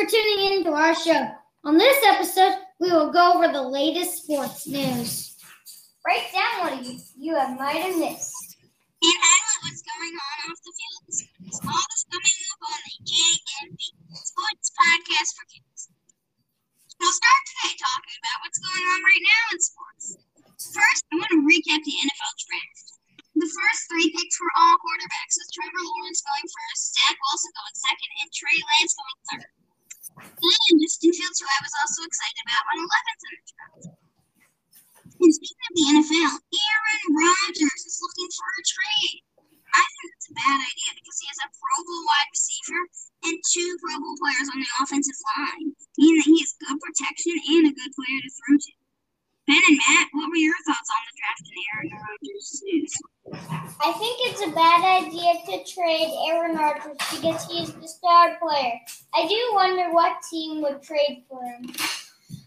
for tuning in to our show. On this episode, we will go over the latest sports news. Break down what you, you have might have missed. And highlight what's going on off the field. All this coming up on the JNB Sports Podcast for Kids. We'll start today talking about what's going on right now in sports. First, I want to recap the NFL draft. The first three picks were all quarterbacks, with Trevor Lawrence going first, Zach Wilson going second, and Trey Lance going third. And Justin Fields, who I was also excited about, went 11th in the draft. And speaking of the NFL, Aaron Rodgers is looking for a trade. I think it's a bad idea because he has a Pro Bowl wide receiver and two Pro Bowl players on the offensive line, meaning that he has good protection and a good player to throw to. Ben and Matt, what were your thoughts on the draft and Aaron Rodgers news? I think it's a bad idea to trade Aaron Rodgers because he is the star player. I do wonder what team would trade for him.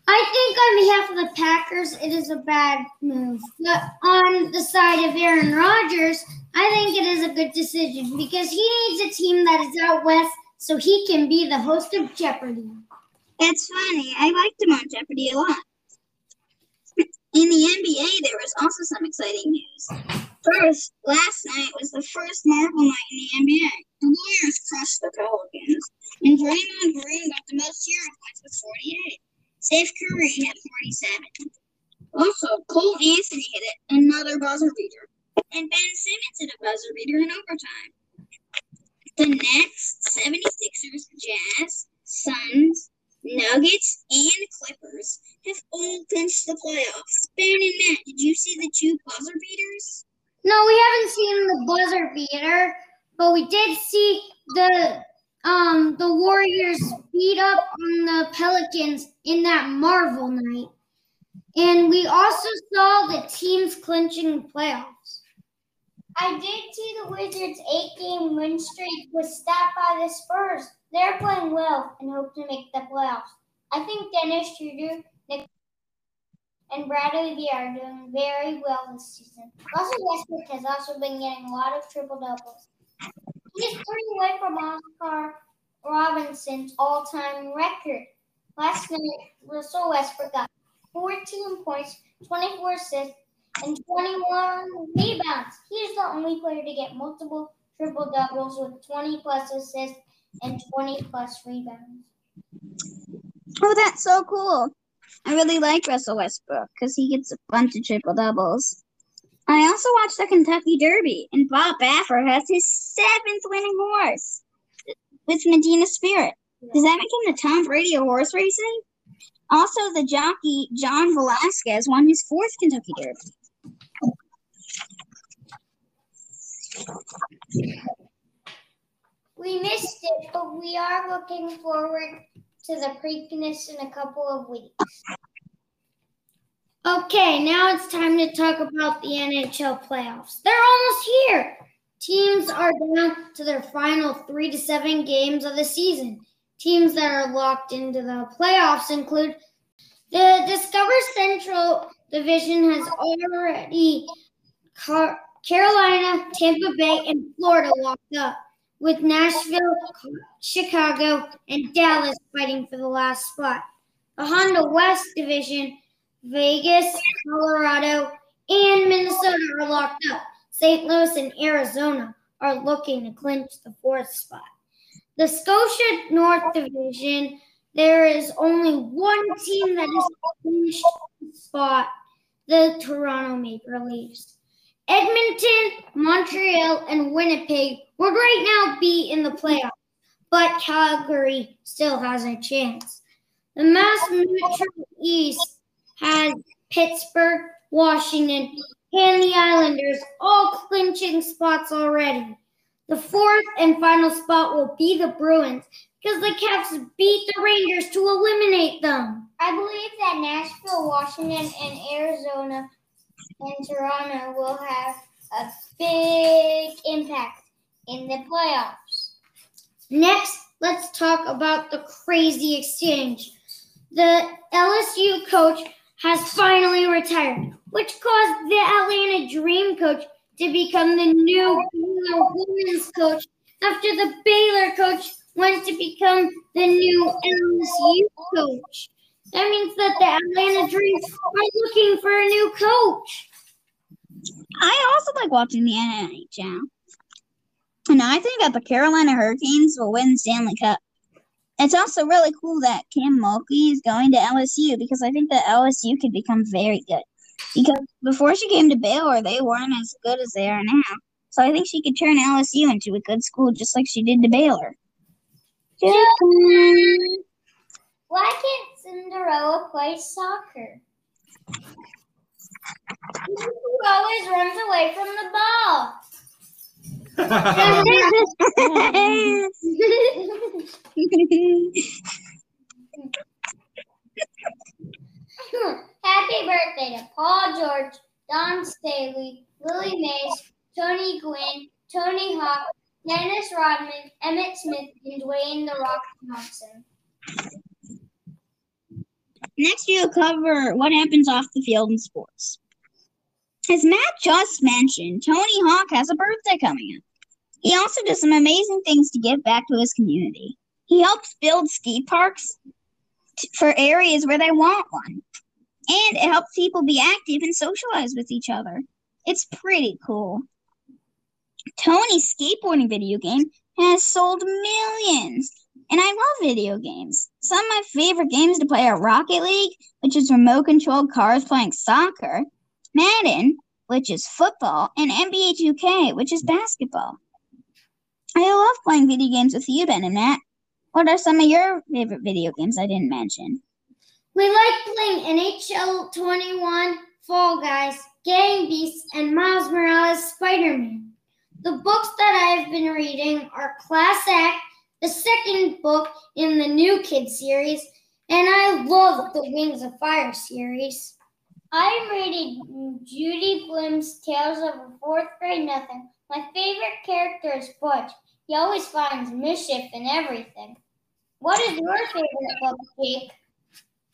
I think on behalf of the Packers, it is a bad move. But on the side of Aaron Rodgers, I think it is a good decision because he needs a team that is out west so he can be the host of Jeopardy. It's funny. I liked him on Jeopardy a lot. In the NBA, there was also some exciting news. First, last night was the first Marvel night in the NBA. The Warriors crushed the Pelicans, and Draymond Green got the most hero points with 48. Steph Curry had 47. Also, Cole Anthony hit it, another buzzer beater, and Ben Simmons hit a buzzer beater in overtime. The Nets, 76ers, Jazz, Suns, Nuggets, and Clippers have all clinched the playoffs. Ben and Matt, did you see the two buzzer beaters? No, we haven't seen the buzzer beater, but we did see the um the Warriors beat up on the Pelicans in that Marvel night. And we also saw the teams clinching the playoffs. I did see the Wizards' eight game win streak was stopped by the Spurs. They're playing well and hope to make the playoffs. I think Dennis Schroeder, Nick, and Bradley Beal are doing very well this season. Russell Westbrook has also been getting a lot of triple doubles. He is three away from Oscar Robertson's all time record. Last night, Russell Westbrook got 14 points, 24 assists, and 21 rebounds. He is the only player to get multiple triple doubles with 20 plus assists and 20 plus rebounds. Oh, that's so cool. I really like Russell Westbrook because he gets a bunch of triple doubles. I also watched the Kentucky Derby, and Bob Baffert has his seventh winning horse with Medina Spirit. Does that make him the Tom Brady of horse racing? Also, the jockey John Velazquez won his fourth Kentucky Derby. We missed it, but we are looking forward to the Preakness in a couple of weeks. Okay, now it's time to talk about the NHL playoffs. They're almost here. Teams are down to their final three to seven games of the season. Teams that are locked into the playoffs include the Discover Central Division has already Car- Carolina, Tampa Bay, and Florida locked up, with Nashville, Chicago, and Dallas fighting for the last spot. The Honda West Division, Vegas, Colorado, and Minnesota are locked up. St. Louis and Arizona are looking to clinch the fourth spot. The Scotia North Division, there is only one team that has clinched the spot, the Toronto Maple Leafs. Edmonton, Montreal, and Winnipeg would right now be in the playoffs, but Calgary still has a chance. The MassMutual East has Pittsburgh, Washington, and the Islanders all clinching spots already. The fourth and final spot will be the Bruins because the Caps beat the Rangers to eliminate them. I believe that Nashville, Washington, and Arizona and Toronto will have a big impact in the playoffs. Next, let's talk about the crazy exchange. The LSU coach has finally retired, which caused the Atlanta Dream coach to become the new Baylor women's coach after the Baylor coach went to become the new LSU coach. That means that the Atlanta Dreams are looking for a new coach. I also like watching the NHL. And I think that the Carolina Hurricanes will win Stanley Cup. It's also really cool that Kim Mulkey is going to LSU because I think that LSU could become very good. Because before she came to Baylor, they weren't as good as they are now. So I think she could turn LSU into a good school just like she did to Baylor. Why can't Cinderella play soccer? Who always runs away from the ball? Happy birthday to Paul George, Dawn Staley, Willie Mays, Tony Gwynn, Tony Hawk, Dennis Rodman, Emmitt Smith, and Dwayne The Rock Johnson. Next, we'll cover what happens off the field in sports. As Matt just mentioned, Tony Hawk has a birthday coming up. He also does some amazing things to give back to his community. He helps build ski parks t- for areas where they want one. And it helps people be active and socialize with each other. It's pretty cool. Tony's skateboarding video game has sold millions. And I love video games. Some of my favorite games to play are Rocket League, which is remote controlled cars playing soccer, Madden, which is football, and NBA 2K, which is basketball. I love playing video games with you, Ben and Matt. What are some of your favorite video games I didn't mention? We like playing NHL 21, Fall Guys, Gang Beasts, and Miles Morales Spider Man. The books that I've been reading are Class Act, the second book in the New Kid series, and I love the Wings of Fire series. I'm reading Judy Blume's Tales of a Fourth Grade Nothing. My favorite character is Butch. He always finds mischief in everything. What is your favorite book, Jake?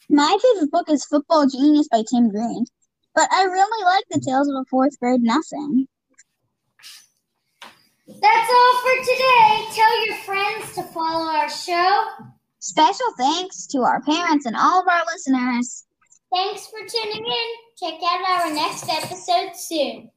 My favorite book is Football Genius by Tim Green, but I really like the Tales of a Fourth Grade Nothing. That's all for today. Tell your friends to follow our show. Special thanks to our parents and all of our listeners. Thanks for tuning in. Check out our next episode soon.